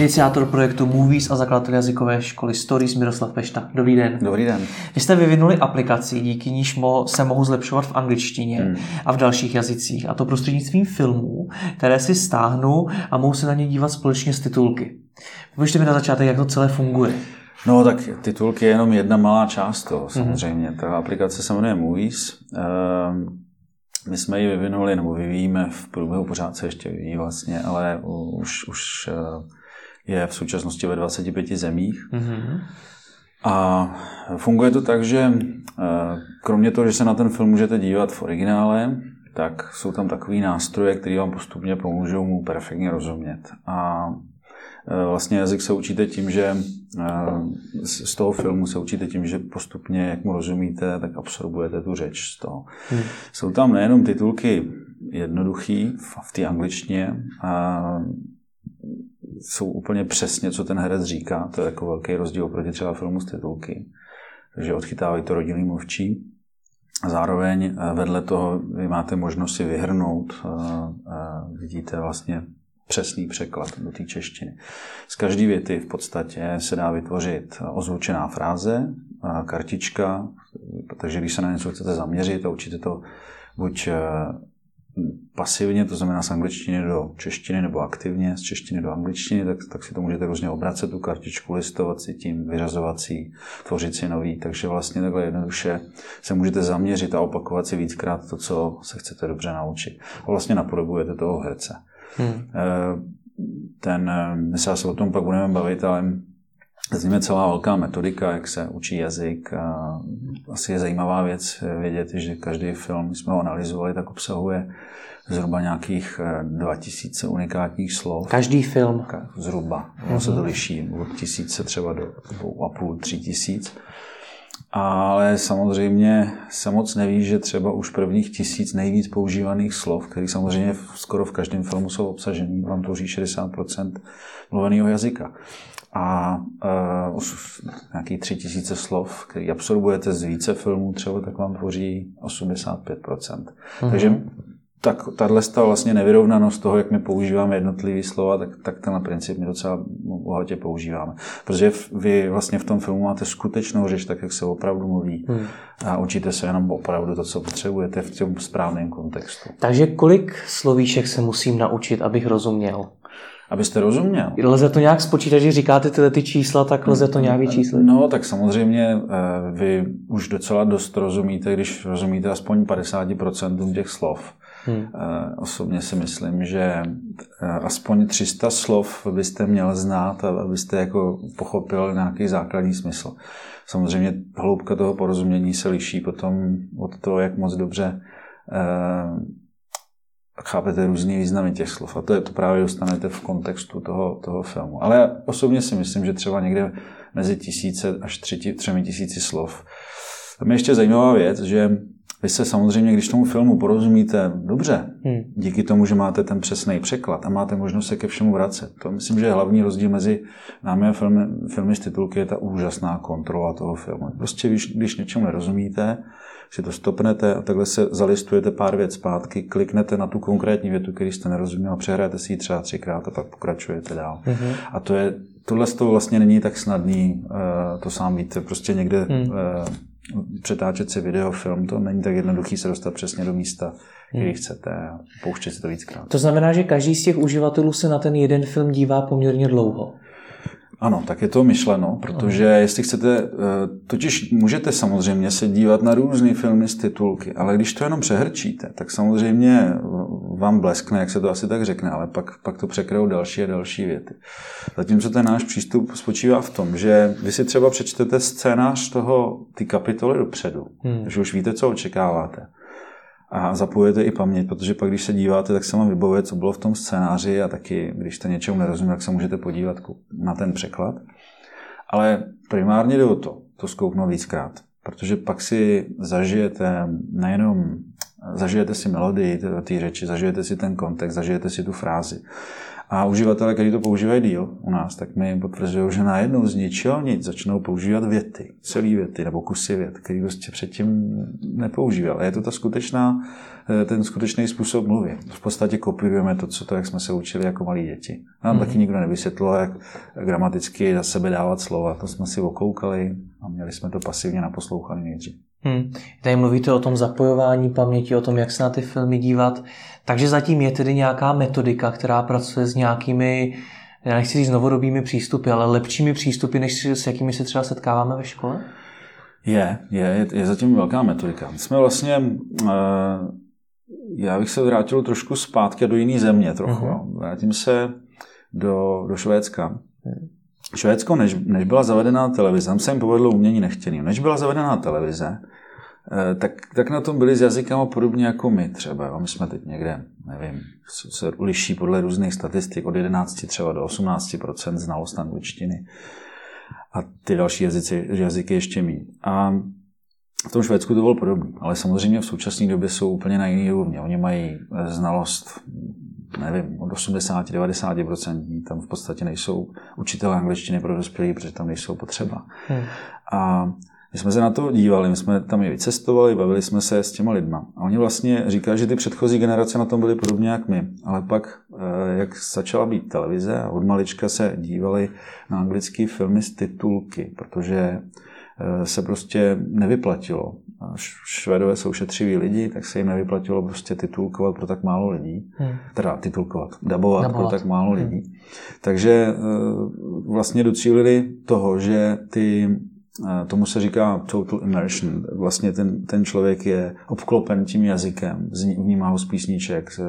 Iniciátor projektu Movies a zakladatel jazykové školy Stories Miroslav Pešta. Dobrý den. Dobrý den. Vy jste vyvinuli aplikaci, díky níž mo, se mohu zlepšovat v angličtině hmm. a v dalších jazycích. A to prostřednictvím filmů, které si stáhnu a mohu se na ně dívat společně s titulky. Můžete mi na začátek, jak to celé funguje? No tak titulky je jenom jedna malá část toho samozřejmě. Mm-hmm. Ta aplikace se jmenuje Movies. Ehm, my jsme ji vyvinuli, nebo vyvíjíme v průběhu, pořád se ještě vyvíjí vlastně, ale už, už eh, je v současnosti ve 25 zemích. Mm-hmm. A funguje to tak, že eh, kromě toho, že se na ten film můžete dívat v originále, tak jsou tam takový nástroje, které vám postupně pomůžou mu perfektně rozumět. A eh, vlastně jazyk se učíte tím, že eh, z toho filmu se učíte tím, že postupně, jak mu rozumíte, tak absorbujete tu řeč z toho. Hmm. Jsou tam nejenom titulky jednoduchý v té angličtině, jsou úplně přesně, co ten herec říká. To je jako velký rozdíl oproti třeba filmu z titulky. Takže odchytávají to rodinný mluvčí. Zároveň eh, vedle toho vy máte možnost si vyhrnout, eh, eh, vidíte vlastně přesný překlad do té češtiny. Z každé věty v podstatě se dá vytvořit ozvučená fráze, kartička, takže když se na něco chcete zaměřit a učíte to buď pasivně, to znamená z angličtiny do češtiny nebo aktivně z češtiny do angličtiny, tak, tak si to můžete různě obracet, tu kartičku, listovat si tím, vyřazovat si, tvořit si nový. Takže vlastně takhle jednoduše se můžete zaměřit a opakovat si víckrát to, co se chcete dobře naučit. A vlastně napodobujete toho herce. Hmm. Eh, ten, my se asi o tom pak budeme bavit, ale ním je celá velká metodika, jak se učí jazyk. A asi je zajímavá věc vědět, že každý film, jsme ho analyzovali, tak obsahuje zhruba nějakých 2000 eh, unikátních slov. Každý film? Zhruba. Ono mm-hmm. se to mhm. liší od tisíce třeba do dvou a půl, tři tisíc. Ale samozřejmě se moc neví, že třeba už prvních tisíc nejvíc používaných slov, které samozřejmě skoro v každém filmu jsou obsažený, vám tvoří 60% mluveného jazyka a uh, nějaký tři tisíce slov, který absorbujete z více filmů třeba, tak vám tvoří 85%. Mm-hmm. Takže tak tahle vlastně nevyrovnanost toho, jak my používáme jednotlivé slova, tak, tak tenhle princip my docela bohatě používáme. Protože vy vlastně v tom filmu máte skutečnou řeč, tak jak se opravdu mluví. Hmm. A učíte se jenom opravdu to, co potřebujete v tom správném kontextu. Takže kolik slovíček se musím naučit, abych rozuměl? Abyste rozuměl. Lze to nějak spočítat, že říkáte tyhle ty čísla, tak lze to nějak vyčíslit? No, tak samozřejmě eh, vy už docela dost rozumíte, když rozumíte aspoň 50% těch slov. Hmm. Eh, osobně si myslím, že eh, aspoň 300 slov byste měl znát, abyste jako pochopil nějaký základní smysl. Samozřejmě hloubka toho porozumění se liší potom od toho, jak moc dobře chápete různý významy těch slov. A to, je, to právě dostanete v kontextu toho, toho filmu. Ale já osobně si myslím, že třeba někde mezi tisíce až tři, třemi tisíci slov. Tam je ještě zajímavá věc, že vy se samozřejmě, když tomu filmu porozumíte dobře, hmm. díky tomu, že máte ten přesný překlad a máte možnost se ke všemu vracet. To myslím, že je hlavní rozdíl mezi námi a filmy, filmy z titulky je ta úžasná kontrola toho filmu. Prostě když, když něčemu nerozumíte, si to stopnete a takhle se zalistujete pár věc zpátky, kliknete na tu konkrétní větu, který jste nerozuměl, přehrajete si ji třeba třikrát a pak pokračujete dál. Mm-hmm. A to je, tohle to vlastně není tak snadný, eh, to sám víte, prostě někde mm. přetáčet si video, film, to není tak jednoduchý se dostat přesně do místa, který hmm. chcete a pouštět si to víckrát. To znamená, že každý z těch uživatelů se na ten jeden film dívá poměrně dlouho. Ano, tak je to myšleno, protože jestli chcete, eh, totiž můžete samozřejmě se dívat na různé filmy z titulky, ale když to jenom přehrčíte, tak samozřejmě vám bleskne, jak se to asi tak řekne, ale pak, pak to překryjou další a další věty. Zatímco ten náš přístup spočívá v tom, že vy si třeba přečtete scénář toho, ty kapitoly dopředu, hmm. že už víte, co očekáváte a zapojujete i paměť, protože pak, když se díváte, tak se vám vybavuje, co bylo v tom scénáři a taky, když jste něčemu nerozumí, tak se můžete podívat na ten překlad. Ale primárně jde o to, to zkouknout víckrát. protože pak si zažijete nejenom zažijete si melodii té řeči, zažijete si ten kontext, zažijete si tu frázi. A uživatelé, kteří to používají díl u nás, tak mi potvrzují, že najednou z ničeho nic začnou používat věty, celé věty nebo kusy vět, který prostě předtím nepoužíval. A je to ta skutečná, eh, ten skutečný způsob mluvy. V podstatě kopírujeme to, co to, jak jsme se učili jako malí děti. Nám mm-hmm. taky nikdo nevysvětlil, jak gramaticky za sebe dávat slova. To jsme si okoukali a měli jsme to pasivně naposlouchané nejdřív. Hmm. Tady mluvíte o tom zapojování paměti, o tom, jak se na ty filmy dívat. Takže zatím je tedy nějaká metodika, která pracuje s nějakými, já nechci říct novodobými přístupy, ale lepšími přístupy, než s jakými se třeba setkáváme ve škole? Je, je, je zatím velká metodika. My jsme vlastně, uh, já bych se vrátil trošku zpátky do jiné země trochu. Uh-huh. Vrátím se do, do Švédska. Uh-huh. Švédsko, než, než byla zavedená televize, tam se jim povedlo umění nechtěný. Než byla zavedená televize, eh, tak, tak na tom byli s jazykama podobně jako my třeba. My jsme teď někde, nevím, se liší podle různých statistik od 11 třeba do 18% znalost angličtiny a ty další jazyky, jazyky ještě mít. A v tom Švédsku to bylo podobné, ale samozřejmě v současné době jsou úplně na jiný úrovni. Oni mají znalost nevím, od 80-90%, tam v podstatě nejsou učitelé angličtiny pro dospělí, protože tam nejsou potřeba. Hmm. A my jsme se na to dívali, my jsme tam i vycestovali, bavili jsme se s těma lidma. A oni vlastně říkají, že ty předchozí generace na tom byly podobně jak my. Ale pak, eh, jak začala být televize a od malička se dívali na anglické filmy z titulky, protože Eh, se prostě nevyplatilo. Švédové jsou šetřiví lidi, tak se jim nevyplatilo prostě titulkovat pro tak málo lidí. Hmm. Teda titulkovat, dabovat, dabovat. pro tak málo hmm. lidí. Takže eh, vlastně docílili toho, že ty eh, tomu se říká total immersion. Vlastně ten, ten člověk je obklopen tím jazykem, vnímá ho z písniček, z,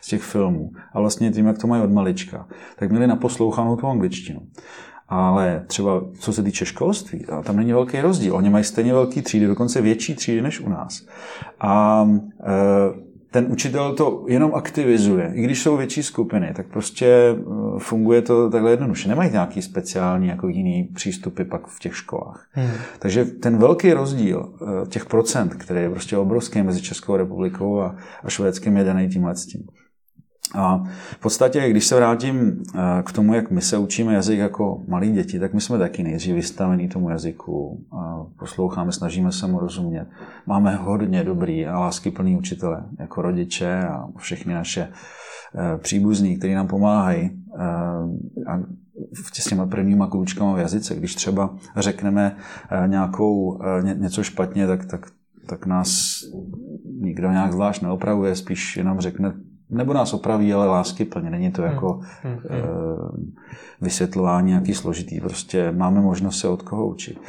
z těch filmů. A vlastně tím, jak to mají od malička, tak měli naposlouchanou tu angličtinu. Ale třeba co se týče školství, tam není velký rozdíl. Oni mají stejně velký třídy, dokonce větší třídy než u nás. A e, ten učitel to jenom aktivizuje. I když jsou větší skupiny, tak prostě e, funguje to takhle jednoduše. Nemají nějaký speciální jako jiný přístupy pak v těch školách. Hmm. Takže ten velký rozdíl e, těch procent, který je prostě obrovský mezi Českou republikou a, a Švédskem, je daný tímhle s tím. A v podstatě, když se vrátím eh, k tomu, jak my se učíme jazyk jako malí děti, tak my jsme taky nejdřív vystavení tomu jazyku, posloucháme, snažíme se mu rozumět. Máme hodně dobrý a láskyplný učitele, jako rodiče a všechny naše eh, příbuzní, kteří nám pomáhají eh, a s těma prvníma kůčkama v jazyce. Když třeba řekneme nějakou, něco špatně, tak, tak, tak nás nikdo nějak zvlášť neopravuje, spíš jenom řekne nebo nás opraví, ale lásky plně. Není to jako hmm. Hmm. E, vysvětlování nějaký složitý. Prostě máme možnost se od koho učit.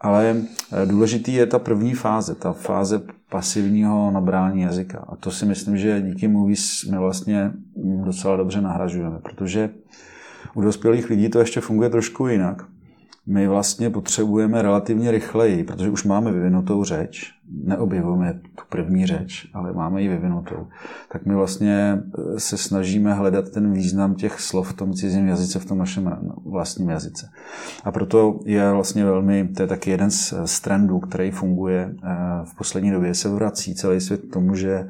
Ale eh, důležitý je ta první fáze, ta fáze pasivního nabrání jazyka. A to si myslím, že díky Movies my vlastně docela dobře nahražujeme, protože u dospělých lidí to ještě funguje trošku jinak my vlastně potřebujeme relativně rychleji, protože už máme vyvinutou řeč, neobjevujeme tu první řeč, ale máme ji vyvinutou, tak my vlastně eh, se snažíme hledat ten význam těch slov v tom cizím jazyce, v tom našem vlastním jazyce. A proto je vlastně velmi, to je taky jeden z, z trendů, který funguje eh, v poslední době, se vrací celý svět k tomu, že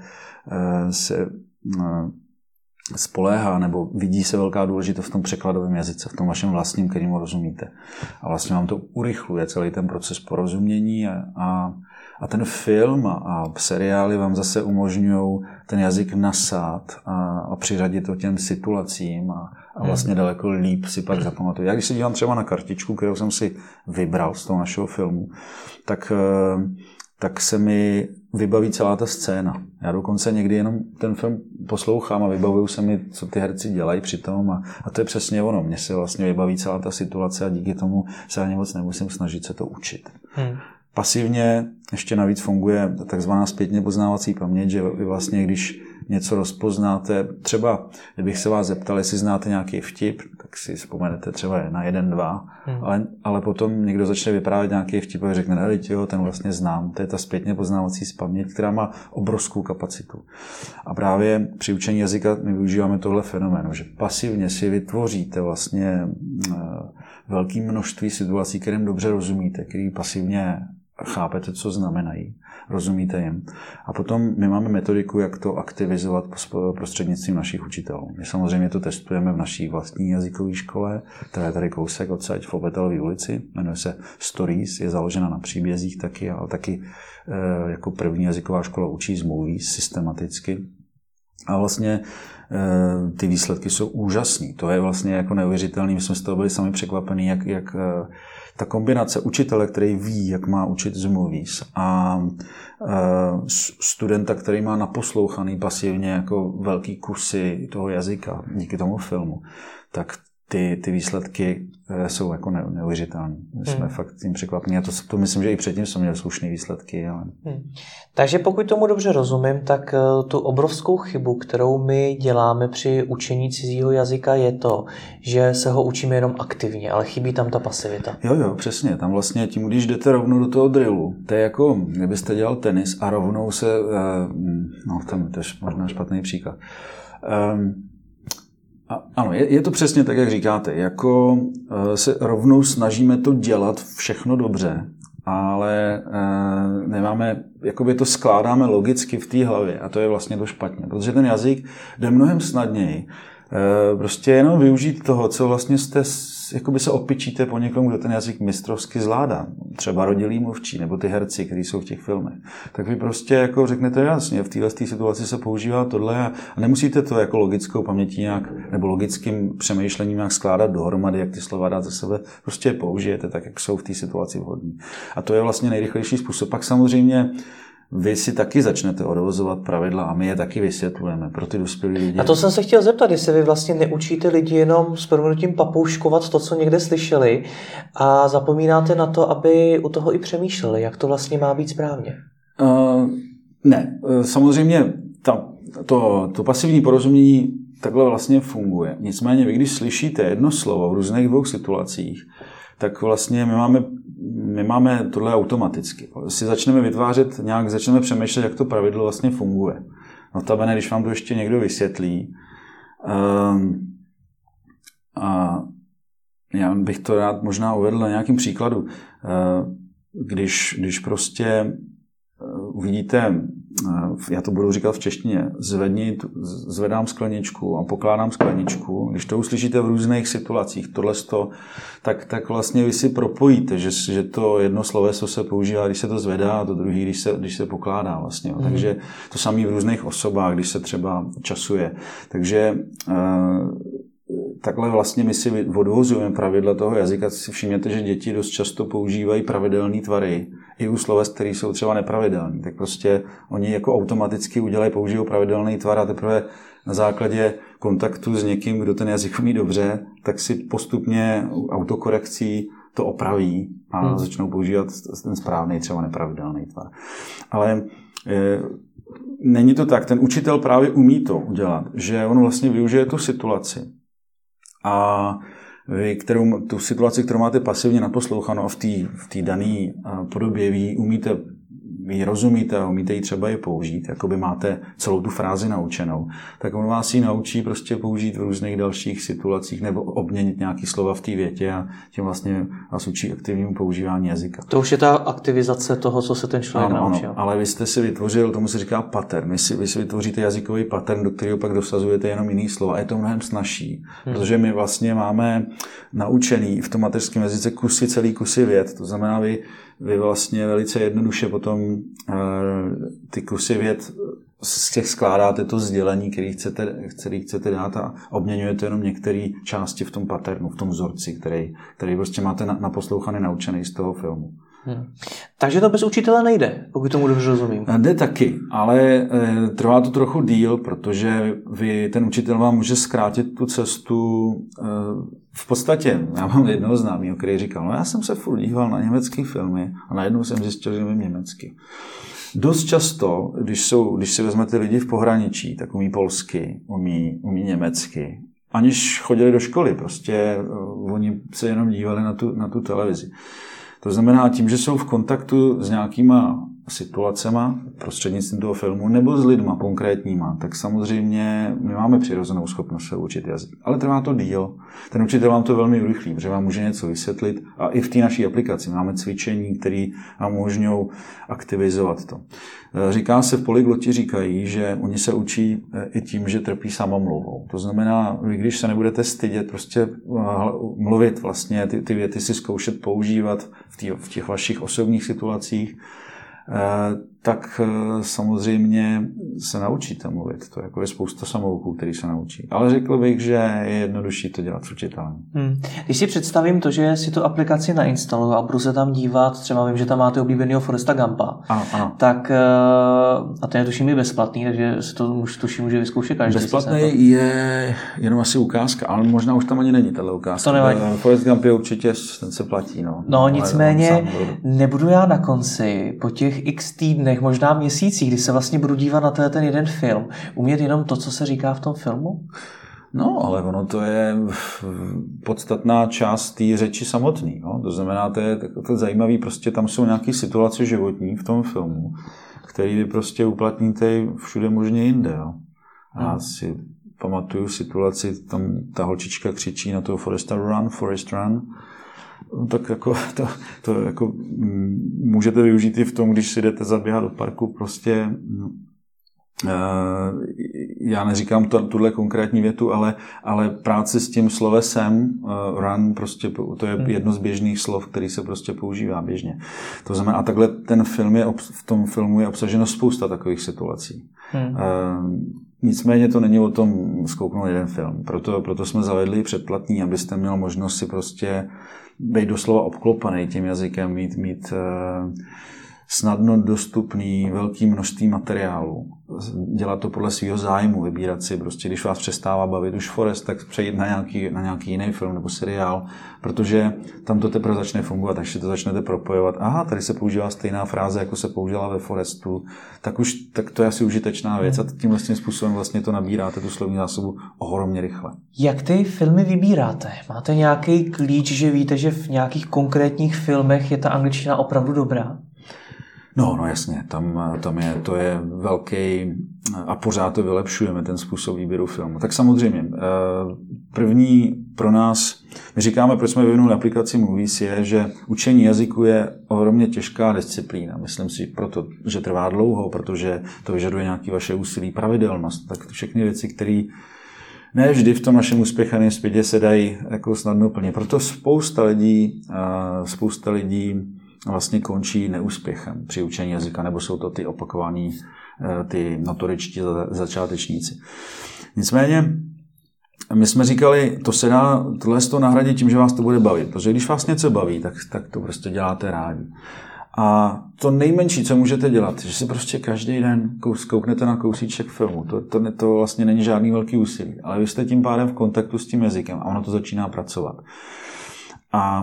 eh, se spoléhá nebo vidí se velká důležitost v tom překladovém jazyce, v tom vašem vlastním, kterým rozumíte. A vlastně vám to urychluje celý ten proces porozumění a, a, a ten film a, seriály vám zase umožňují ten jazyk nasát a, a přiřadit to těm situacím a, a vlastně hmm. daleko líp si pak zapamatuju. Já když se dívám třeba na kartičku, kterou jsem si vybral z toho našeho filmu, tak eh, tak se mi vybaví celá ta scéna. Já dokonce někdy jenom ten film poslouchám a vybavuju se mi, co ty herci dělají při tom a, a to je přesně ono. Mně se vlastně vybaví celá ta situace a díky tomu se ani moc nemusím snažit se to učit. Hmm. Pasivně ještě navíc funguje takzvaná zpětně poznávací paměť, že vy vlastně, když něco rozpoznáte, třeba kdybych se vás zeptal, jestli znáte nějaký vtip, tak si vzpomenete třeba na jeden, dva, hmm. ale, ale potom někdo začne vyprávět nějaký vtip a řekne, ne, jo, ten vlastně znám. To je ta zpětně poznávací paměť, která má obrovskou kapacitu. A právě při učení jazyka my využíváme tohle fenoménu, že pasivně si vytvoříte vlastně eh, velké množství situací, kterým dobře rozumíte, který pasivně chápete, co znamenají, rozumíte jim. A potom my máme metodiku, jak to aktivizovat prostřednictvím našich učitelů. My samozřejmě to testujeme v naší vlastní jazykové škole, která je tady kousek odsaď v Obetelové ulici, jmenuje se Stories, je založena na příbězích taky, ale taky e, jako první jazyková škola učí z systematicky. A vlastně e, ty výsledky jsou úžasné. To je vlastně jako neuvěřitelné. My jsme z toho byli sami překvapení, jak, jak e, ta kombinace učitele, který ví, jak má učit z movies a e, studenta, který má naposlouchaný pasivně jako velký kusy toho jazyka díky tomu filmu, tak ty, ty výsledky eh, jsou jako ne, neuvěřitelné. Jsme hmm. fakt tím překvapení. A to, to myslím, že i předtím jsme měli slušné výsledky. Ale... Hmm. Takže pokud tomu dobře rozumím, tak eh, tu obrovskou chybu, kterou my děláme při učení cizího jazyka, je to, že se ho učíme jenom aktivně, ale chybí tam ta pasivita. Jo, jo, přesně. Tam vlastně tím, když jdete rovnou do toho drillu, to je jako, kdybyste dělal tenis a rovnou se, eh, no tam to je možná špatný příklad, um, a, ano, je, je to přesně tak, jak říkáte. Jako uh, se rovnou snažíme to dělat všechno dobře, ale uh, nemáme, jakoby to skládáme logicky v té hlavě a to je vlastně to špatně, protože ten jazyk jde mnohem snadněji. Uh, prostě jenom využít toho, co vlastně jste jakoby se opičíte po někom, kdo ten jazyk mistrovsky zvládá. Třeba rodilý mluvčí, nebo ty herci, kteří jsou v těch filmech. Tak vy prostě jako řeknete jasně, v této situaci se používá tohle a nemusíte to jako logickou pamětí nějak, nebo logickým přemýšlením nějak skládat dohromady, jak ty slova dát ze sebe. Prostě je použijete tak, jak jsou v té situaci vhodní. A to je vlastně nejrychlejší způsob. Pak samozřejmě vy si taky začnete odvozovat pravidla a my je taky vysvětlujeme pro ty dospělé lidi. A to jsem se chtěl zeptat, jestli vy vlastně neučíte lidi jenom s proměnutím papouškovat to, co někde slyšeli a zapomínáte na to, aby u toho i přemýšleli, jak to vlastně má být správně. Uh, ne, uh, samozřejmě ta, to, to pasivní porozumění takhle vlastně funguje. Nicméně vy, když slyšíte jedno slovo v různých dvou situacích, tak vlastně my máme my máme tohle automaticky. Si začneme vytvářet, nějak začneme přemýšlet, jak to pravidlo vlastně funguje. Notabene, když vám to ještě někdo vysvětlí, um, a já bych to rád možná uvedl na nějakým příkladu. Uh, když, když prostě uh, uvidíte Eh, já to budu říkat v češtině, zvedni, zvedám skleničku a pokládám skleničku. Když to uslyšíte v různých situacích, tohle to, tak, tak vlastně vy si propojíte, že, že to jedno sloveso se používá, když se to zvedá, a to druhý, když se, když se pokládá vlastně. Mm. Takže to samé v různých osobách, když se třeba časuje. Takže uh, takhle vlastně my si odvozujeme pravidla toho jazyka. Si všimněte, že děti dost často používají pravidelné tvary i u sloves, které jsou třeba nepravidelné. Tak prostě oni jako automaticky udělají, použijou pravidelný tvar a teprve na základě kontaktu s někým, kdo ten jazyk umí dobře, tak si postupně autokorekcí to opraví a hmm. začnou používat ten správný, třeba nepravidelný tvar. Ale e, není to tak. Ten učitel právě umí to udělat, že on vlastně využije tu situaci a vy, kterou, tu situaci, kterou máte pasivně naposlouchanou a v té v dané podobě vy umíte vy ji rozumíte a umíte ji třeba i použít, jako by máte celou tu frázi naučenou, tak on vás ji naučí prostě použít v různých dalších situacích nebo obměnit nějaký slova v té větě a tím vlastně vás učí aktivnímu používání jazyka. To už je ta aktivizace toho, co se ten člověk ano, naučil. Ano, ale vy jste si vytvořil, tomu se říká pattern. Vy si, vy si vytvoříte jazykový pattern, do kterého pak dosazujete jenom jiný slova. Je to mnohem snažší, hmm. protože my vlastně máme naučený v tom mateřském jazyce kusy, celý kusy věd. To znamená, vy vy vlastně velice jednoduše potom eh, ty kusy věd z těch skládáte to sdělení, který chcete, který chcete dát a obměňujete jenom některé části v tom paternu, v tom vzorci, který, který prostě máte naposlouchaný, naučený z toho filmu. Hmm. Takže to bez učitele nejde, pokud tomu dobře rozumím. Eh, jde taky, ale e, trvá to trochu díl, protože vy, ten učitel vám může zkrátit tu cestu. E, v podstatě, já mám jednoho známého, který říkal, no já jsem se furt díval na německé filmy a najednou jsem zjistil, že nevím německy. Dost často, když, jsou, když si vezmete lidi v pohraničí, tak umí polsky, umí, umí německy, aniž chodili do školy, prostě oni se jenom dívali na tu, na tu televizi. To znamená, tím, že jsou v kontaktu s nějakýma situacema prostřednictvím toho filmu nebo s lidma konkrétníma, tak samozřejmě my máme přirozenou schopnost se učit jazyk. Ale trvá to díl. Ten učitel vám to velmi urychlí, protože vám může něco vysvětlit. A i v té naší aplikaci máme cvičení, které vám umožňují aktivizovat to. Eh, říká se v polygloti, říkají, že oni se učí eh, i tím, že trpí samomluvou. To znamená, vy když se nebudete stydět prostě eh, mluvit vlastně, ty, ty věty si zkoušet používat v, tý, v těch vašich osobních situacích, 呃 tak samozřejmě se naučíte mluvit. To jako je spousta samouků, který se naučí. Ale řekl bych, že je jednodušší to dělat s učitelem. Hmm. Když si představím to, že si tu aplikaci nainstaluju a budu se tam dívat, třeba vím, že tam máte oblíbeného Foresta Gampa, ano, ano. tak eh, a to je tuším i bezplatný, takže se to už tuším může vyzkoušet každý. Bezplatný je jenom asi ukázka, ale možná už tam ani není tato ukázka. To nevadí. Forest Gump je určitě, ten se platí. No, no nicméně nebudu já na konci po těch x týdnech, možná měsících, kdy se vlastně budu dívat na ten jeden film, umět jenom to, co se říká v tom filmu? No, ale ono to je podstatná část té řeči samotný. No? To znamená, to je, to je zajímavý, prostě tam jsou nějaké situace životní v tom filmu, které vy prostě uplatníte všude možně jinde. Jo? Já hmm. si pamatuju situaci, tam ta holčička křičí na toho Foresta Run, Forest Run, no, tak jako to, to jako můžete využít i v tom, když si jdete zaběhat do parku, prostě Eh, já neříkám tuhle konkrétní větu, ale, ale práce s tím slovesem uh, run, prostě to je hmm. jedno z běžných slov, který se prostě používá běžně. To znamená, a takhle ten film je, v tom filmu je obsaženo spousta takových situací. Hmm. Uh, nicméně to není o tom zkouknout jeden film. Proto, proto jsme zavedli předplatný, abyste měl možnost si prostě být doslova obklopaný tím jazykem, mít, mít uh, snadno dostupný velký množství materiálu. Dělat to podle svého zájmu, vybírat si prostě, když vás přestává bavit už Forest, tak přejít na nějaký, na nějaký jiný film nebo seriál, protože tam to teprve začne fungovat, až si to začnete propojovat. Aha, tady se používá stejná fráze, jako se použila ve Forestu, tak už tak to je asi užitečná věc a tím vlastně způsobem vlastně to nabíráte, tu slovní zásobu ohromně rychle. Jak ty filmy vybíráte? Máte nějaký klíč, že víte, že v nějakých konkrétních filmech je ta angličtina opravdu dobrá? No, no jasně, tam, tam je, to je velký a pořád to vylepšujeme, ten způsob výběru filmu. Tak samozřejmě, eh, první pro nás, my říkáme, proč jsme vyvinuli aplikaci Movies, je, že učení jazyku je ohromně těžká disciplína. Myslím si proto, že trvá dlouho, protože to vyžaduje nějaké vaše úsilí, pravidelnost, tak všechny věci, které ne vždy v tom našem uspěchaném světě se dají jako snadno plně. Proto spousta lidí, eh, spousta lidí vlastně končí neúspěchem při učení jazyka, nebo jsou to ty opakovaní, eh, ty notoričtí začátečníci. Nicméně, my jsme říkali, to se dá tohle to nahradit tím, že vás to bude bavit. Protože když vás něco baví, tak, tak to prostě děláte rádi. A to nejmenší, co můžete dělat, že si prostě každý den kouknete na kousíček filmu. To, to, to vlastně není žádný velký úsilí, ale vy jste tím pádem v kontaktu s tím jazykem a ono to začíná pracovat. A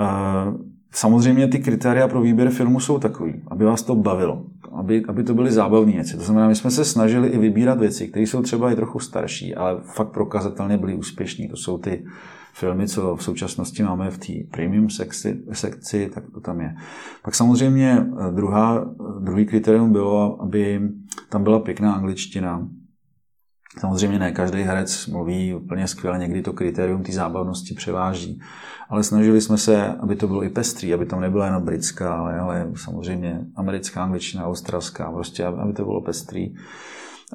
uh, Samozřejmě ty kritéria pro výběr filmu jsou takový, aby vás to bavilo, aby, aby to byly zábavné věci. To znamená, my jsme se snažili i vybírat věci, které jsou třeba i trochu starší, ale fakt prokazatelně byly úspěšní. To jsou ty filmy, co v současnosti máme v té premium sekci, sekci, tak to tam je. Pak samozřejmě eh, druhá, druhý kritérium bylo, aby tam byla pěkná angličtina, Samozřejmě ne každý herec mluví úplně skvěle, někdy to kritérium té zábavnosti převáží, ale snažili jsme se, aby to bylo i pestrý, aby tam nebyla jen britská, ale, ale samozřejmě americká, angličtina, australská, prostě aby to bylo pestrý.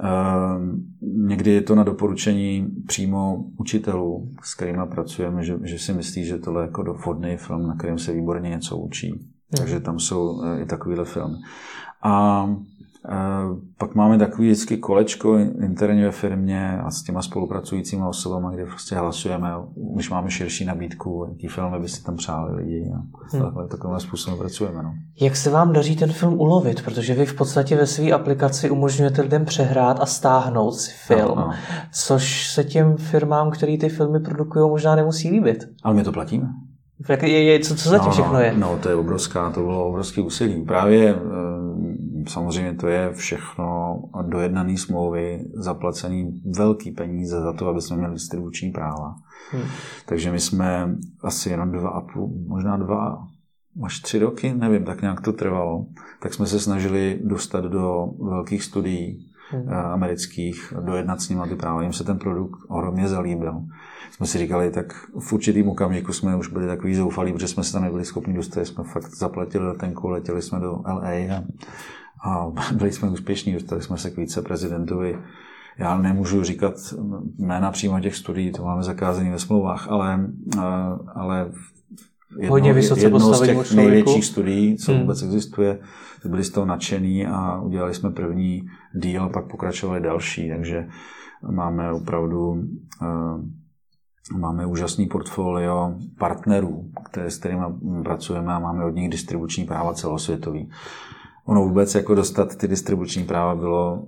Ehm, někdy je to na doporučení přímo učitelů, s kterými pracujeme, že, že si myslí, že tohle je jako vhodný film, na kterém se výborně něco učí. Hmm. Takže tam jsou eh, i takovýhle filmy. A pak máme takový vždycky kolečko interně ve firmě a s těma spolupracujícími osobami, kde prostě hlasujeme, už máme širší nabídku, jaký filmy by si tam přáli lidi. A hmm. takhle, takovým způsobem pracujeme. No. Jak se vám daří ten film ulovit? Protože vy v podstatě ve své aplikaci umožňujete lidem přehrát a stáhnout si film, no, no. což se těm firmám, které ty filmy produkují, možná nemusí líbit. Ale my to platíme. Jak je, je, co, co zatím no, všechno je? No, to je obrovská, to bylo obrovské úsilí. Právě samozřejmě to je všechno dojednaný smlouvy, zaplacený velký peníze za to, aby jsme měli distribuční práva. Hmm. Takže my jsme asi jenom dva a půl, možná dva, až tři roky, nevím, tak nějak to trvalo, tak jsme se snažili dostat do velkých studií hmm. amerických, dojednat s nimi ty práva. Jim se ten produkt ohromně zalíbil. Jsme si říkali, tak v určitým okamžiku jsme už byli takový zoufalí, protože jsme se tam nebyli schopni dostat. Jsme fakt zaplatili letenku, letěli jsme do LA a, a byli jsme úspěšní, dostali jsme se k více prezidentovi já nemůžu říkat jména přímo těch studií, to máme zakázané ve smlouvách, ale, ale jedno, Hodně vysoce jedno z těch největších studií, co hmm. vůbec existuje, byli z toho nadšený a udělali jsme první díl a pak pokračovali další, takže máme opravdu máme úžasný portfolio partnerů, které, s kterými pracujeme a máme od nich distribuční práva celosvětový. Ono vůbec jako dostat ty distribuční práva bylo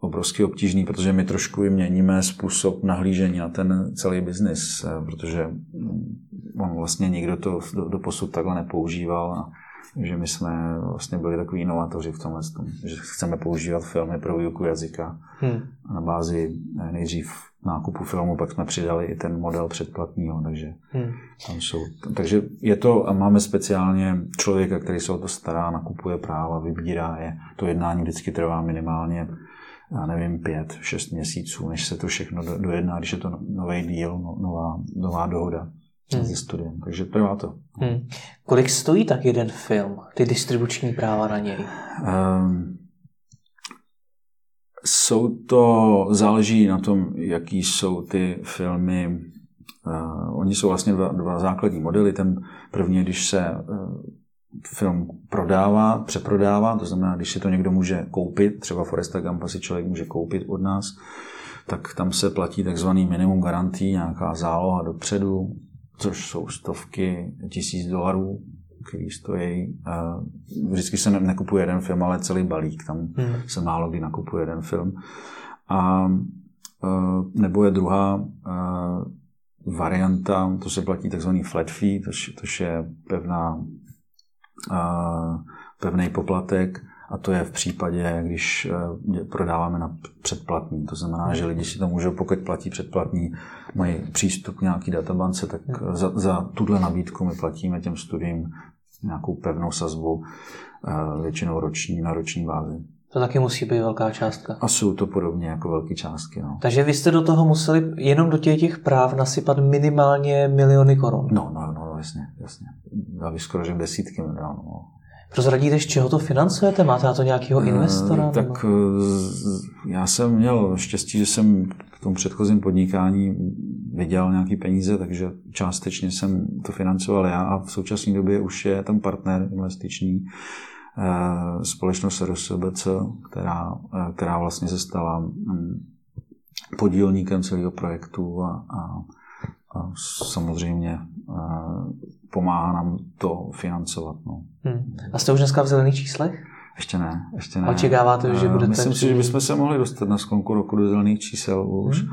obrovsky obtížný, protože my trošku i měníme způsob nahlížení na ten celý biznis, eh, protože mm, on vlastně nikdo to do, do posud takhle nepoužíval a že my jsme vlastně byli takový inovátoři v tomhle, že chceme používat filmy pro výuku jazyka hmm. na bázi eh, nejdřív nákupu filmu, pak jsme přidali i ten model předplatního, takže hmm. tam jsou. Takže je to, a máme speciálně člověka, který se o to stará, nakupuje práva, vybírá je. To jednání vždycky trvá minimálně já nevím, pět, šest měsíců, než se to všechno dojedná, když je to nový díl, no, nová, nová dohoda hmm. se studiem. Takže trvá to. Hmm. Kolik stojí tak jeden film, ty distribuční práva na něj? Um, jsou to, záleží na tom, jaký jsou ty filmy. Uh, oni jsou vlastně dva, dva základní modely. Ten první, když se uh, film prodává, přeprodává, to znamená, když si to někdo může koupit, třeba Foresta Gampa si člověk může koupit od nás, tak tam se platí takzvaný minimum garantí, nějaká záloha dopředu, což jsou stovky tisíc dolarů, který stojí. Vždycky se nekupuje jeden film, ale celý balík. Tam hmm. se málo kdy nakupuje jeden film. A nebo je druhá varianta, to se platí takzvaný flat fee, to je pevná pevný poplatek a to je v případě, když prodáváme na předplatní. To znamená, že lidi si to můžou, pokud platí předplatní, mají přístup k nějaký databance, tak za, za tuhle nabídku my platíme těm studiím nějakou pevnou sazbu, eh, většinou roční, na roční bázi. To taky musí být velká částka. A jsou to podobně jako velké částky. No. Takže vy jste do toho museli jenom do těch, těch práv nasypat minimálně miliony korun. No, no, no, jasně, jasně. Já bych skoro řekl desítky milionů. No. Prozradíte, z čeho to financujete? Máte na to nějakého eh, investora? E, tak nebo? Eh, já jsem měl štěstí, že jsem v tom předchozím podnikání vydělal nějaký peníze, takže částečně jsem to financoval já a v současné době už je tam partner investiční, Eh, společnost RSBC, která, eh, která vlastně se stala mm, podílníkem celého projektu a, a, a samozřejmě eh, pomáhá nám to financovat. No. Hmm. A jste už dneska v zelených číslech? Ještě ne, ještě ne. Očekáváte, že budete... Myslím si, že bychom se mohli dostat na skonku roku do zelených čísel už. Hmm.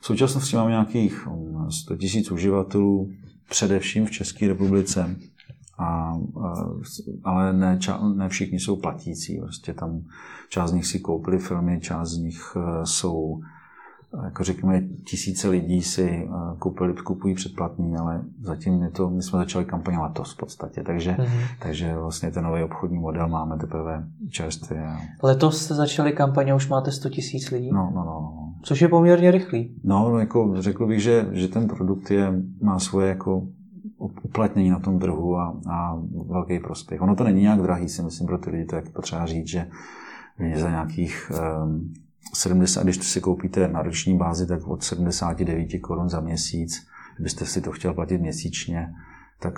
V současnosti máme nějakých 100 000 uživatelů, především v České republice a, ale ne, ne všichni jsou platící. Prostě tam část z nich si koupili filmy, část z nich jsou jako řekněme, tisíce lidí si e, koupili, kupují předplatní, ale zatím je to, my jsme začali kampaně letos v podstatě, takže, mm-hmm. takže vlastně ten nový obchodní model máme teprve čerstvě. Letos jste začali kampaně, už máte 100 tisíc lidí? No, no, no, no. Což je poměrně rychlý. No, no jako řekl bych, že, že ten produkt je, má svoje jako uplatnění na tom trhu a, a velký prospěch. Ono to není nějak drahý, si myslím, pro ty lidi, to je potřeba říct, že za nějakých um, 70, když si koupíte na roční bázi, tak od 79 korun za měsíc, kdybyste si to chtěl platit měsíčně, tak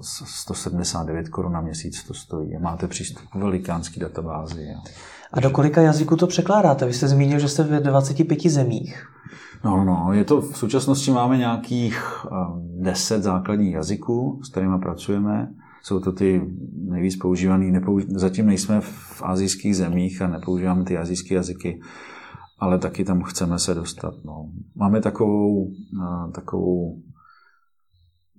179 korun na měsíc to stojí. Máte přístup k velikánský databázi. A do kolika jazyků to překládáte? Vy jste zmínil, že jste v 25 zemích. No, no, je to, v současnosti máme nějakých deset základních jazyků, s kterými pracujeme. Jsou to ty nejvíc používaný, nepouž... zatím nejsme v azijských zemích a nepoužíváme ty azijské jazyky, ale taky tam chceme se dostat. No. Máme takovou, takovou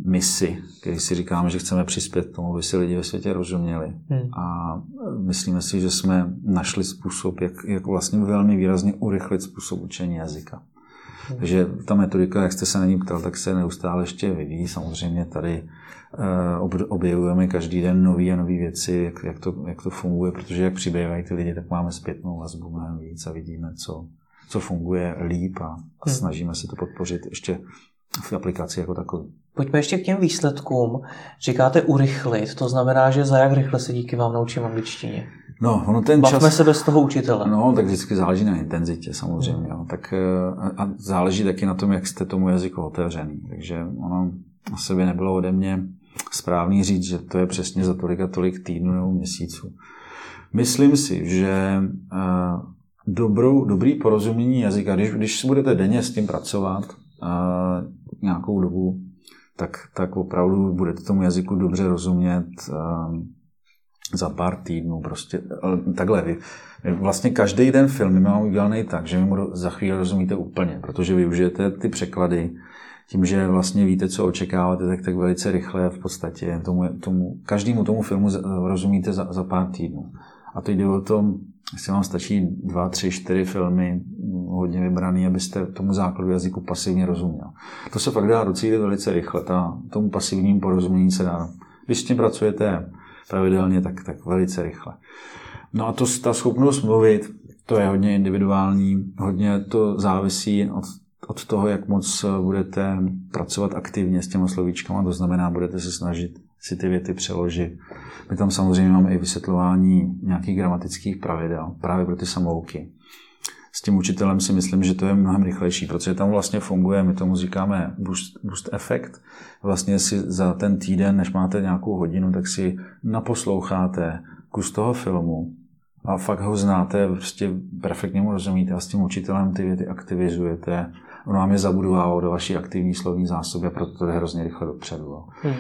misi, který si říkáme, že chceme přispět k tomu, aby si lidi ve světě rozuměli. Hmm. A myslíme si, že jsme našli způsob, jak, jak vlastně velmi výrazně urychlit způsob učení jazyka. Takže ta metodika, jak jste se na ní ptal, tak se neustále ještě vyvíjí. Samozřejmě tady eh, objevujeme každý den nové a nové věci, jak, jak, to, jak to funguje, protože jak přibývají ty lidi, tak máme zpětnou vazbu mnohem víc a vidíme, co, co funguje líp a, a hmm. snažíme se to podpořit ještě v aplikaci jako takové. Pojďme ještě k těm výsledkům. Říkáte urychlit, to znamená, že za jak rychle se díky vám naučím angličtině? No, ono ten Bavme čas... se bez toho učitele. No, tak vždycky záleží na intenzitě samozřejmě. Jo. Tak, eh, a záleží taky na tom, jak jste tomu jazyku otevřený. Takže ono asi by nebylo ode mě správný říct, že to je přesně za tolik a tolik týdnů nebo měsíců. Myslím si, že eh, dobrou, dobrý porozumění jazyka, když, když budete denně s tím pracovat uh, nějakou dobu, tak, tak opravdu budete tomu jazyku dobře rozumět za pár týdnů. Prostě takhle vy. Vlastně každý den film mám udělaný tak, že vy mu za chvíli rozumíte úplně, protože využijete ty překlady, tím, že vlastně víte, co očekáváte, tak, tak velice rychle v podstatě tomu, tomu, každému tomu filmu rozumíte za, za pár týdnů. A teď jde o tom, jestli vám stačí dva, tři, čtyři filmy, hodně vybraný, abyste tomu základu jazyku pasivně rozuměl. To se fakt dá docílit velice rychle. Ta, tomu pasivním porozumění se dá. Když s tím pracujete pravidelně, tak, tak velice rychle. No a to, ta schopnost mluvit, to je hodně individuální, hodně to závisí od, od toho, jak moc budete pracovat aktivně s těma slovíčkama, to znamená, budete se snažit si ty věty přeložit. My tam samozřejmě máme i vysvětlování nějakých gramatických pravidel právě pro ty samouky. S tím učitelem si myslím, že to je mnohem rychlejší, protože tam vlastně funguje, my tomu říkáme boost, boost efekt. Vlastně si za ten týden, než máte nějakou hodinu, tak si naposloucháte kus toho filmu a fakt ho znáte, prostě perfektně mu rozumíte a s tím učitelem ty věty aktivizujete. On vám je zabudovalo do vaší aktivní slovní zásoby a proto to jde hrozně rychle dopředu. Hmm.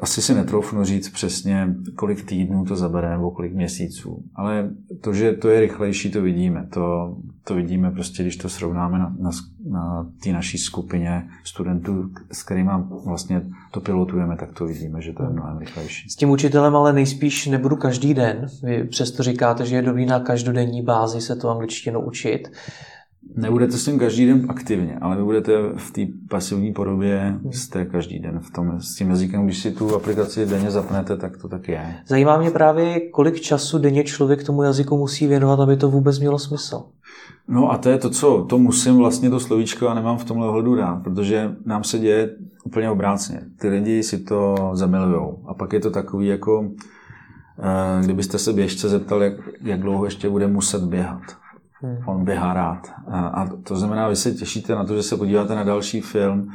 Asi si netroufnu říct přesně, kolik týdnů to zabere nebo kolik měsíců, ale to, že to je rychlejší, to vidíme. To, to vidíme prostě, když to srovnáme na, na, na té naší skupině studentů, s kterými vlastně to pilotujeme, tak to vidíme, že to je mnohem rychlejší. S tím učitelem ale nejspíš nebudu každý den. Vy přesto říkáte, že je dobrý na každodenní bázi se to angličtinu učit. Nebudete s tím každý den aktivně, ale vy budete v té pasivní podobě, jste každý den v tom, s tím jazykem, když si tu aplikaci denně zapnete, tak to tak je. Zajímá mě právě, kolik času denně člověk tomu jazyku musí věnovat, aby to vůbec mělo smysl. No a to je to, co to musím vlastně to slovíčko a nemám v tomhle ohledu rád, protože nám se děje úplně obrácně. Ty lidi si to zamilujou a pak je to takový jako, eh, kdybyste se běžce zeptal, jak, jak dlouho ještě bude muset běhat Hmm. On běhá rád. A to znamená, vy se těšíte na to, že se podíváte na další film.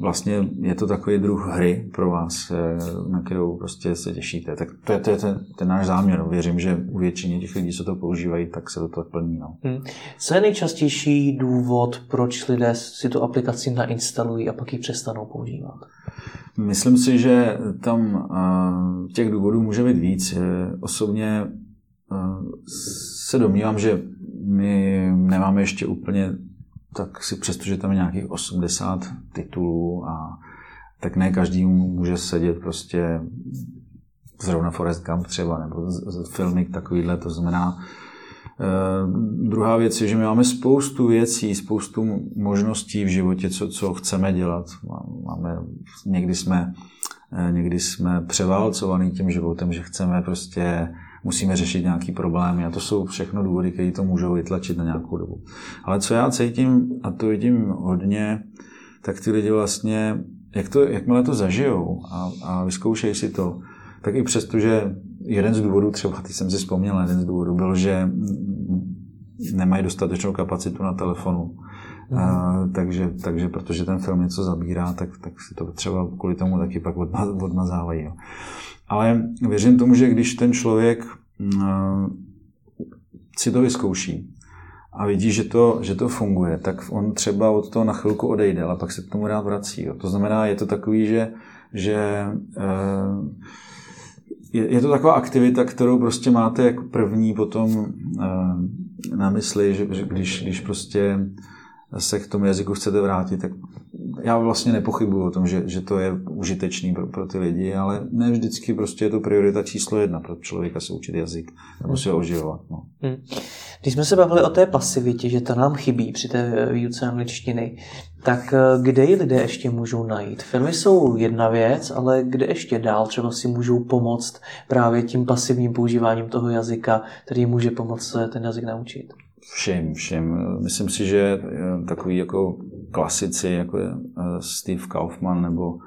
Vlastně je to takový druh hry pro vás, e, na kterou prostě se těšíte. Tak to je, to je ten, ten náš záměr. Věřím, že u většiny těch lidí, co to používají, tak se to tak plní. No. Hmm. Co je nejčastější důvod, proč lidé si tu aplikaci nainstalují a pak ji přestanou používat? Myslím si, že tam těch důvodů může být víc. Osobně se domnívám, že my nemáme ještě úplně tak si přesto, že tam je nějakých 80 titulů a tak ne každý může sedět prostě zrovna Forest Gump třeba, nebo filmy takovýhle, to znamená, Uh, druhá věc je, že my máme spoustu věcí, spoustu možností v životě, co, co chceme dělat. Máme, někdy, jsme, eh, někdy jsme převálcovaný tím životem, že chceme prostě musíme řešit nějaký problémy a to jsou všechno důvody, které to můžou vytlačit na nějakou dobu. Ale co já cítím, a to vidím hodně, tak ty lidi vlastně, jak to, jakmile to zažijou a, a vyzkoušejí si to, tak i přesto, že jeden z důvodů, třeba ty jsem si vzpomněl, jeden z důvodů byl, že nemají dostatečnou kapacitu na telefonu. A, takže, takže protože ten film něco zabírá, tak, tak si to třeba kvůli tomu taky pak odmazávají. Jo. Ale věřím tomu, že když ten člověk mm, si to vyzkouší a vidí, že to, že to funguje, tak on třeba od toho na chvilku odejde, ale pak se k tomu rád vrací. Jo. To znamená, je to takový, že, že eh, je, je to taková aktivita, kterou prostě máte jako první potom eh, na mysli, že, že když, když prostě se k tomu jazyku chcete vrátit, tak já vlastně nepochybuji o tom, že, že to je užitečný pro, pro ty lidi, ale ne vždycky prostě je to priorita číslo jedna pro člověka se učit jazyk nebo si ho oživovat. No. Hmm. Když jsme se bavili o té pasivitě, že to nám chybí při té výuce angličtiny, tak eh, kde ji lidé ještě můžou najít? Filmy jsou jedna věc, ale kde ještě dál třeba si můžou pomoct právě tím pasivním používáním toho jazyka, který může pomoct ten jazyk naučit? Všem, všem. Myslím si, že eh, takový jako klasici, jako je eh, Steve Kaufman nebo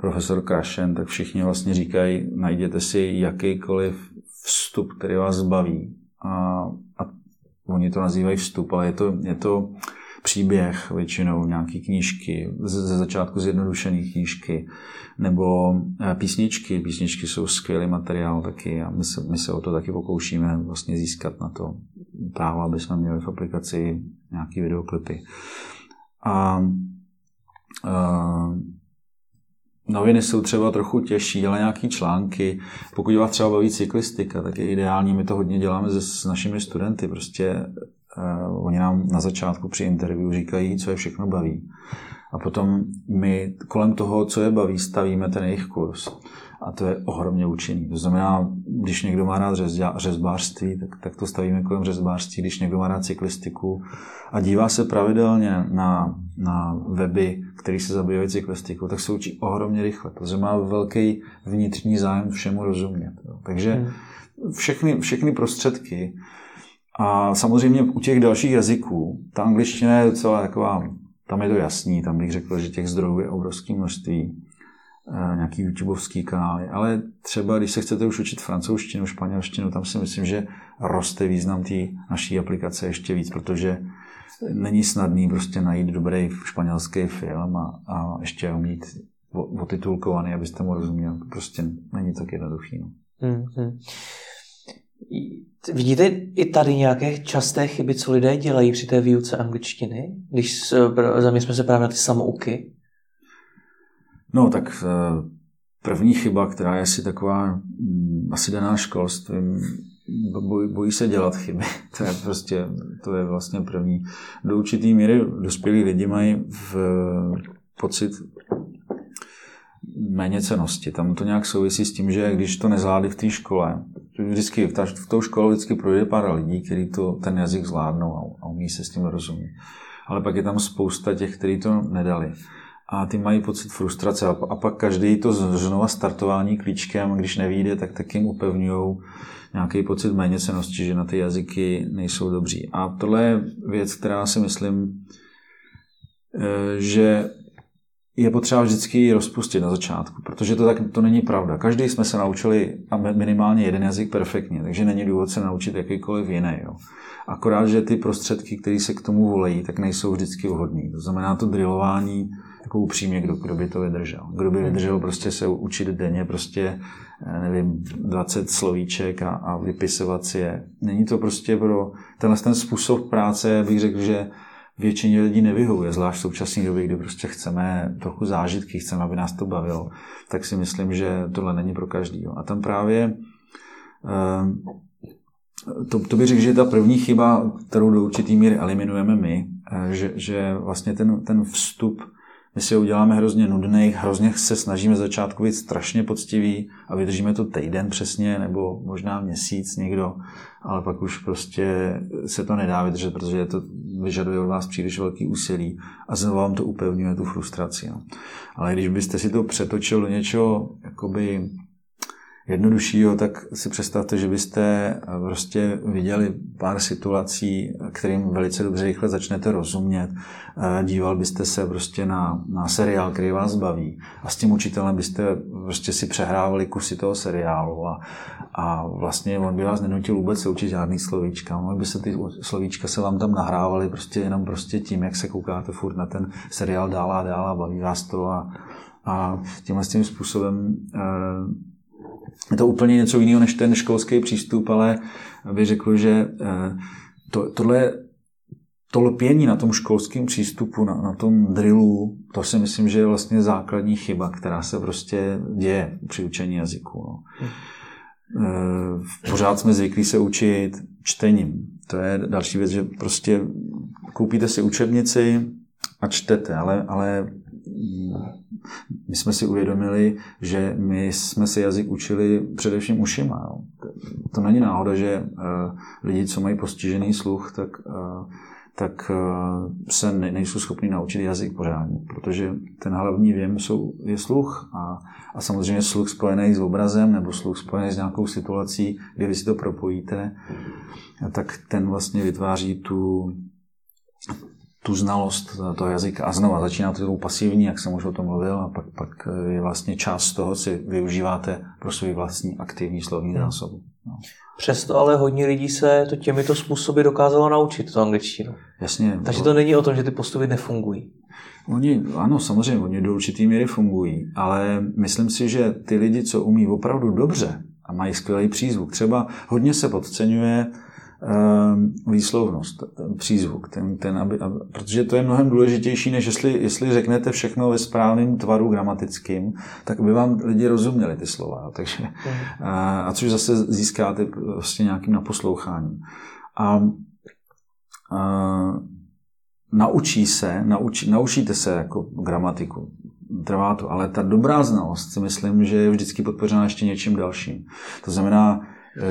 profesor Krashen, tak všichni vlastně říkají, najděte si jakýkoliv vstup, který vás baví. A, a oni to nazývají vstup, ale je to, je to příběh většinou, nějaký knížky, ze začátku zjednodušené knížky, nebo eh, písničky. Písničky jsou skvělý materiál taky a my se, my se o to taky pokoušíme vlastně získat na to právo, aby jsme měli v aplikaci nějaký videoklipy. A, a eh, Noviny jsou třeba trochu těžší, ale nějaký články. Pokud vás třeba baví cyklistika, tak je ideální. My to hodně děláme se, s našimi studenty. Prostě uh, oni nám na začátku při interview říkají, co je všechno baví. A potom my kolem toho, co je baví, stavíme ten jejich kurz. A to je ohromně účinný. To znamená, když někdo má rád řezbářství, tak, tak to stavíme kolem řezbářství. Když někdo má rád cyklistiku a dívá se pravidelně na, na weby, které se zabývají cyklistikou, tak se učí ohromně rychle, protože má velký vnitřní zájem všemu rozumět. Takže hmm. všechny, všechny prostředky a samozřejmě u těch dalších jazyků, ta angličtina je docela taková, tam je to jasný, tam bych řekl, že těch zdrojů je obrovské množství, nějaký YouTubeovský kanály, ale třeba když se chcete už učit francouzštinu, španělštinu, tam si myslím, že roste význam té naší aplikace ještě víc, protože není snadný prostě najít dobrý španělský film a, a ještě ho mít otitulkovaný, abyste mu rozuměl. Prostě není tak jednoduchý. No. Mm-hmm. Vidíte i tady nějaké časté chyby, co lidé dělají při té výuce angličtiny, když zaměříme se právě na ty samouky? No, tak eh, první chyba, která je asi taková, mm, asi daná školstvím, bojí, se dělat chyby. To je prostě, to je vlastně první. Do určitý míry dospělí lidi mají v pocit méně cenosti. Tam to nějak souvisí s tím, že když to nezvládli v té škole, vždycky v tou škole vždycky projde pár lidí, kteří to, ten jazyk zvládnou a, a umí se s tím rozumět. Ale pak je tam spousta těch, kteří to nedali. A ty mají pocit frustrace a, a pak každý to znova startování klíčkem, když nevíde, tak tak jim upevňují nějaký pocit méněcenosti, že na ty jazyky nejsou dobří. A tohle je věc, která si myslím, eh, že je potřeba vždycky rozpustit na začátku, protože to tak to není pravda. Každý jsme se naučili minimálně jeden jazyk perfektně, takže není důvod se naučit jakýkoliv jiný. Jo. Akorát, že ty prostředky, které se k tomu volejí, tak nejsou vždycky vhodné. To znamená to drillování, jako upřímně, kdo, kdo by to vydržel. Kdo by vydržel prostě se učit denně prostě, nevím, 20 slovíček a, a vypisovat si je. Není to prostě pro tenhle ten způsob práce, bych řekl, že většině lidí nevyhovuje, zvlášť v současné době, kdy prostě chceme trochu zážitky, chceme, aby nás to bavilo, tak si myslím, že tohle není pro každý. A tam právě eh, to, to bych řekl, že je ta první chyba, kterou do určitý míry eliminujeme my, eh, že, že vlastně ten, ten vstup my si ho uděláme hrozně nudný, hrozně se snažíme začátku být strašně poctivý a vydržíme to týden přesně, nebo možná měsíc někdo, ale pak už prostě se to nedá vydržet, protože to vyžaduje od vás příliš velký úsilí a znovu vám to upevňuje tu frustraci. No. Ale když byste si to přetočil do něčeho jakoby jednoduššího, tak si představte, že byste eh, prostě viděli pár situací, kterým velice dobře rychle začnete rozumět. Eh, díval byste se prostě na, na seriál, který vás baví a s tím učitelem byste prostě si přehrávali kusy toho seriálu a, a vlastně on by vás nenutil vůbec se učit žádný slovíčka. On by se ty slovíčka se vám tam nahrávaly prostě jenom prostě tím, jak se koukáte furt na ten seriál dál a dál a baví vás to a, a tímhle tím způsobem eh, je to úplně něco jiného než ten školský přístup, ale bych řekl, že eh, to, tohle to lpění na tom školském přístupu, na, na tom drillu, to si myslím, že je vlastně základní chyba, která se prostě děje při učení jazyku. No. E, pořád jsme zvyklí se učit čtením. To je další věc, že prostě koupíte si učebnici a čtete, ale, ale my jsme si uvědomili, že my jsme si jazyk učili především ušima. Jo. To není náhoda, že lidi, co mají postižený sluch, tak tak se nejsou schopni naučit jazyk pořádně, protože ten hlavní věm jsou, je sluch a, a samozřejmě sluch spojený s obrazem nebo sluch spojený s nějakou situací, kdy vy si to propojíte, tak ten vlastně vytváří tu, tu znalost toho jazyka. A znova začíná to tou pasivní, jak jsem už o tom mluvil, a pak, pak je vlastně část toho, si využíváte pro svůj vlastní aktivní slovní hmm. zásobu. No. Přesto ale hodně lidí se to těmito způsoby dokázalo naučit, to angličtinu. Jasně. Takže to není o tom, že ty postupy nefungují. Oni, ano, samozřejmě, oni do určitý míry fungují, ale myslím si, že ty lidi, co umí opravdu dobře a mají skvělý přízvuk, třeba hodně se podceňuje Ehm, výslovnost, ten přízvuk, ten, ten, aby, aby, protože to je mnohem důležitější, než jestli, jestli řeknete všechno ve správném tvaru gramatickým, tak by vám lidi rozuměli ty slova. Takže, mhm. a, a což zase získáte vlastně nějakým naposloucháním. A, a naučí se, naučí, naučíte se jako gramatiku. Trvá to, ale ta dobrá znalost si myslím, že je vždycky podpořena ještě něčím dalším. To znamená,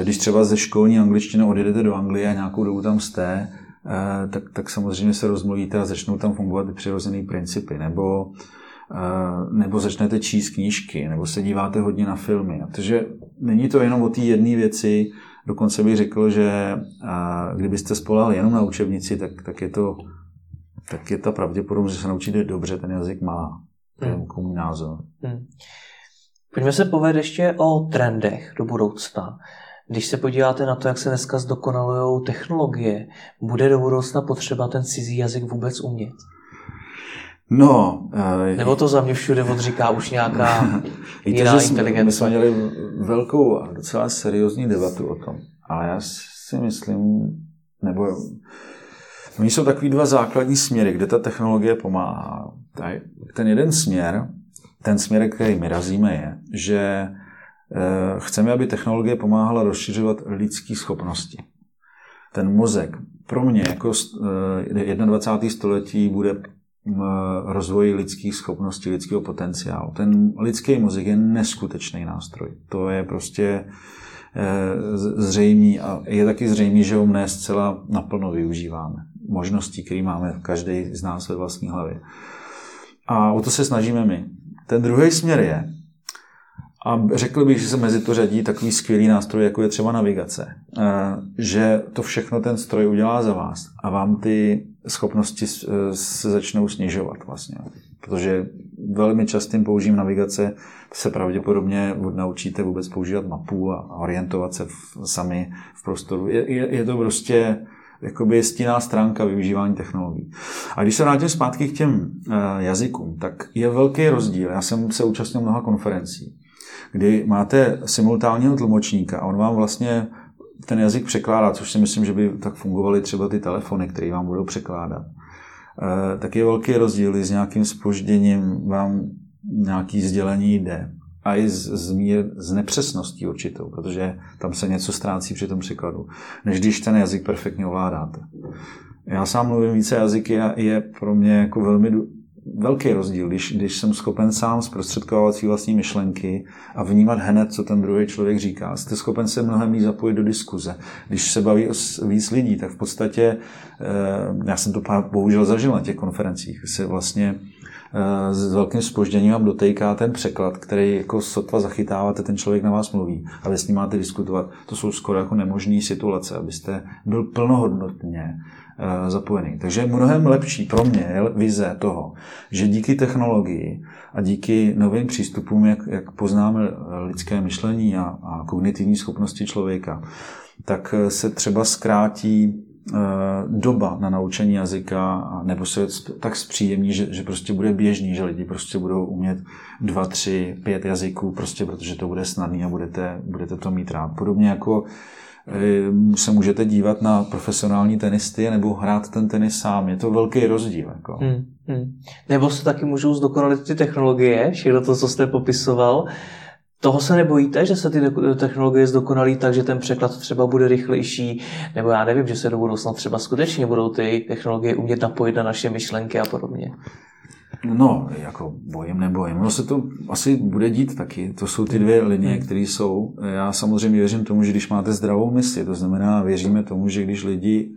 když třeba ze školní angličtiny odjedete do Anglie a nějakou dobu tam jste, eh, tak, tak samozřejmě se rozmluvíte a začnou tam fungovat přirozené principy. Nebo, eh, nebo začnete číst knížky, nebo se díváte hodně na filmy. Takže není to jenom o té jedné věci, dokonce bych řekl, že kdybyste spolehli jenom na učebnici, tak, tak, je to, tak je ta pravděpodobnost, že se naučíte dobře, ten jazyk má. To je hmm. názor. Hmm. Pojďme se povědět ještě o trendech do budoucna. Když se podíváte na to, jak se dneska zdokonalují technologie, bude do budoucna potřeba ten cizí jazyk vůbec umět? No. Uh, Nebo to za mě všude odříká už nějaká víte, jiná že inteligence? My jsme měli velkou a docela seriózní debatu o tom. Ale já si myslím, nebo Oni jsou takový dva základní směry, kde ta technologie pomáhá. Ten jeden směr, ten směr, který my razíme, je, že chceme, aby technologie pomáhala rozšiřovat lidské schopnosti. Ten mozek pro mě jako 21. Eh, století bude rozvoj lidských schopností, lidského potenciálu. Ten lidský mozek je neskutečný nástroj. To je prostě eh, zřejmý a je taky zřejmý, že ho ne zcela naplno využíváme. Možností, které máme každý z nás ve vlastní hlavě. A o to se snažíme my. Ten druhý směr je, a řekl bych, že se mezi to řadí takový skvělý nástroj, jako je třeba navigace. Eh, že to všechno ten stroj udělá za vás a vám ty schopnosti se začnou snižovat vlastně. Protože velmi častým použitím navigace se pravděpodobně naučíte vůbec používat mapu a orientovat se v, sami v prostoru. Je, je, je to prostě jakoby stinná stránka využívání technologií. A když se vrátím zpátky k těm eh, jazykům, tak je velký rozdíl. Já jsem se účastnil mnoha konferencí kdy máte simultánního tlumočníka a on vám vlastně ten jazyk překládá, což si myslím, že by tak fungovaly třeba ty telefony, které vám budou překládat. E, tak je velký rozdíl, s nějakým spožděním vám nějaký sdělení jde. A i z, z, mír, z nepřesností určitou, protože tam se něco ztrácí při tom překladu, než když ten jazyk perfektně ovládáte. Já sám mluvím více jazyky a je pro mě jako velmi velký rozdíl, když, když jsem schopen sám zprostředkovávat své vlastní myšlenky a vnímat hned, co ten druhý člověk říká. Jste schopen se mnohem víc zapojit do diskuze. Když se baví o víc lidí, tak v podstatě, eh, já jsem to bohužel zažil na těch konferencích, se vlastně eh, s velkým spožděním vám dotejká ten překlad, který jako sotva zachytáváte, ten člověk na vás mluví a vy s ním máte diskutovat. To jsou skoro jako nemožné situace, abyste byl plnohodnotně zapojený. Takže je mnohem lepší pro mě vize toho, že díky technologii a díky novým přístupům, jak, jak poznáme lidské myšlení a, a kognitivní schopnosti člověka, tak eh, se třeba zkrátí eh, doba na naučení jazyka, nebo se tak zpříjemní, že, že prostě bude běžný, že lidi prostě budou umět dva, tři, pět jazyků, prostě protože to bude snadný a budete, budete to mít rád. Podobně jako Eh, se můžete dívat na profesionální tenisty nebo hrát ten tenis sám. Je to velký rozdíl. Jako. Hmm, hmm. Nebo se taky můžou zdokonalit ty technologie, všechno to, co jste popisoval. Toho se nebojíte, že se ty technologie zdokonalí tak, že ten překlad třeba bude rychlejší, nebo já nevím, že se do budoucna třeba skutečně budou ty technologie umět napojit na naše myšlenky a podobně? No, jako bojím, nebojím. No se to asi bude dít taky. To jsou ty dvě linie, které jsou. Já samozřejmě věřím tomu, že když máte zdravou mysli, to znamená, věříme tomu, že když lidi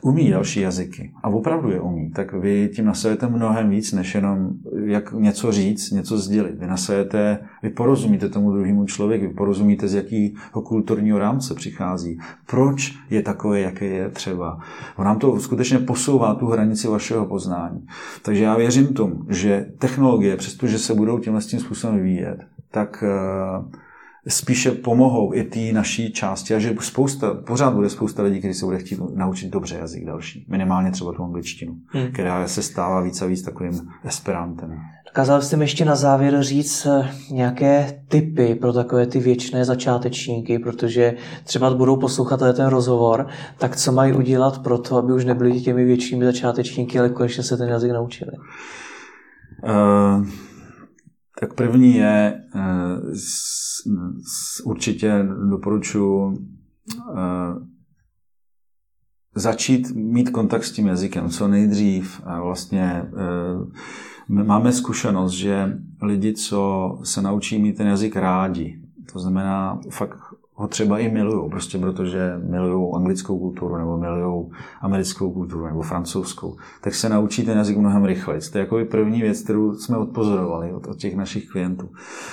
umí další jazyky a opravdu je umí, tak vy tím nasajete mnohem víc, než jenom jak něco říct, něco sdělit. Vy nasajete, vy porozumíte tomu druhému člověku, vy porozumíte, z jakého kulturního rámce přichází, proč je takové, jaké je třeba. On nám to skutečně posouvá tu hranici vašeho poznání. Takže já věřím tomu, že technologie, přestože se budou tímhle tím způsobem vyvíjet, tak uh, spíše pomohou i té naší části a že spousta, pořád bude spousta lidí, kteří se bude chtít naučit dobře jazyk další. Minimálně třeba tu angličtinu, hmm. která se stává víc a víc takovým esperantem. Dokázal jste mi ještě na závěr říct eh, nějaké typy pro takové ty věčné začátečníky, protože třeba budou poslouchat ten rozhovor, tak co mají udělat pro to, aby už nebyli těmi většími začátečníky, ale konečně se ten jazyk naučili? Uh, tak první je uh, určitě doporučuji eh, začít mít kontakt s tím jazykem co nejdřív. A vlastně eh, máme zkušenost, že lidi, co se naučí mít ten jazyk rádi, to znamená fakt ho třeba i milují, prostě protože milují anglickou kulturu nebo milují americkou kulturu nebo francouzskou, tak se naučí ten jazyk mnohem rychleji. To je jako první věc, kterou jsme odpozorovali od, od těch našich klientů.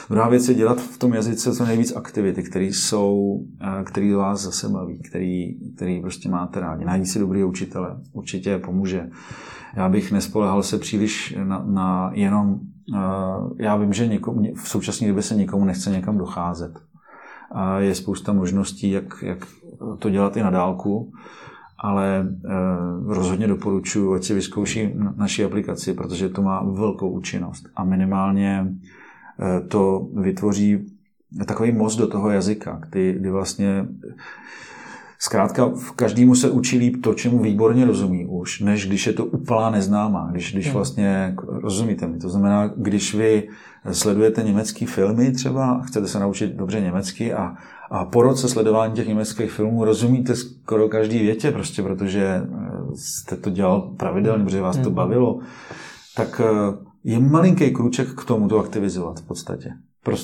Druhá věc je dělat v tom jazyce co nejvíc aktivity, které jsou, eh, které vás zase baví, který, který prostě máte rádi. Najít si dobrý učitele, určitě pomůže. Já bych nespolehal se příliš na, na jenom eh, já vím, že někomu, v současné době se nikomu nechce někam docházet a je spousta možností, jak, jak to dělat i na dálku, ale eh, rozhodně doporučuji, ať si vyzkouší naši aplikaci, protože to má velkou účinnost a minimálně eh, to vytvoří takový most do toho jazyka, kdy, kdy vlastně Zkrátka, v každému se učí líp to, čemu výborně rozumí už, než když je to úplná neznámá, když, když vlastně rozumíte mi. To znamená, když vy sledujete německé filmy třeba, chcete se naučit dobře německy a, a po roce sledování těch německých filmů rozumíte skoro každý větě, prostě protože eh, jste to dělal pravidelně, protože vás to hmm. bavilo, tak eh, je malinký kruček k tomu to aktivizovat v podstatě.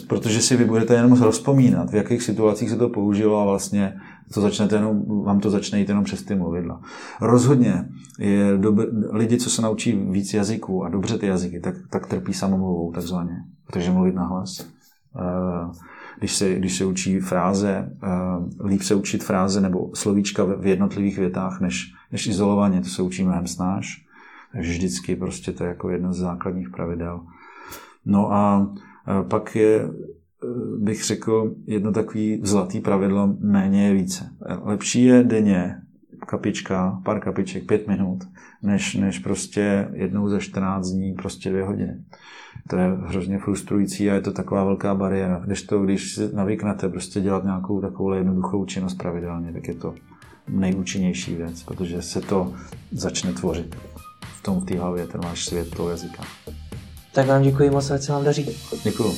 Protože si vy budete jenom rozpomínat, v jakých situacích se to použilo a vlastně to začnete jenom, vám to začne jít jenom přes ty mluvidla. Rozhodně je dob, lidi, co se naučí víc jazyků a dobře ty jazyky, tak, tak trpí samomluvou takzvaně, protože mluvit nahlas. Eh, když se, když se učí fráze, eh, líp se učit fráze nebo slovíčka v jednotlivých větách, než, než izolovaně, to se učí mnohem snáš. Takže vždycky prostě to je jako jedno z základních pravidel. No a pak je bych řekl, jedno takový zlatý pravidlo, méně je více. Lepší je denně kapička, pár kapiček, pět minut, než, než prostě jednou za 14 dní prostě dvě hodiny. To je hrozně frustrující a je to taková velká bariéra. Když to, když navyknete prostě dělat nějakou takovou jednoduchou činnost pravidelně, tak je to nejúčinnější věc, protože se to začne tvořit v tom v té hlavě, ten váš svět toho jazyka. Tak vám děkuji moc, ať se vám daří. Děkuji.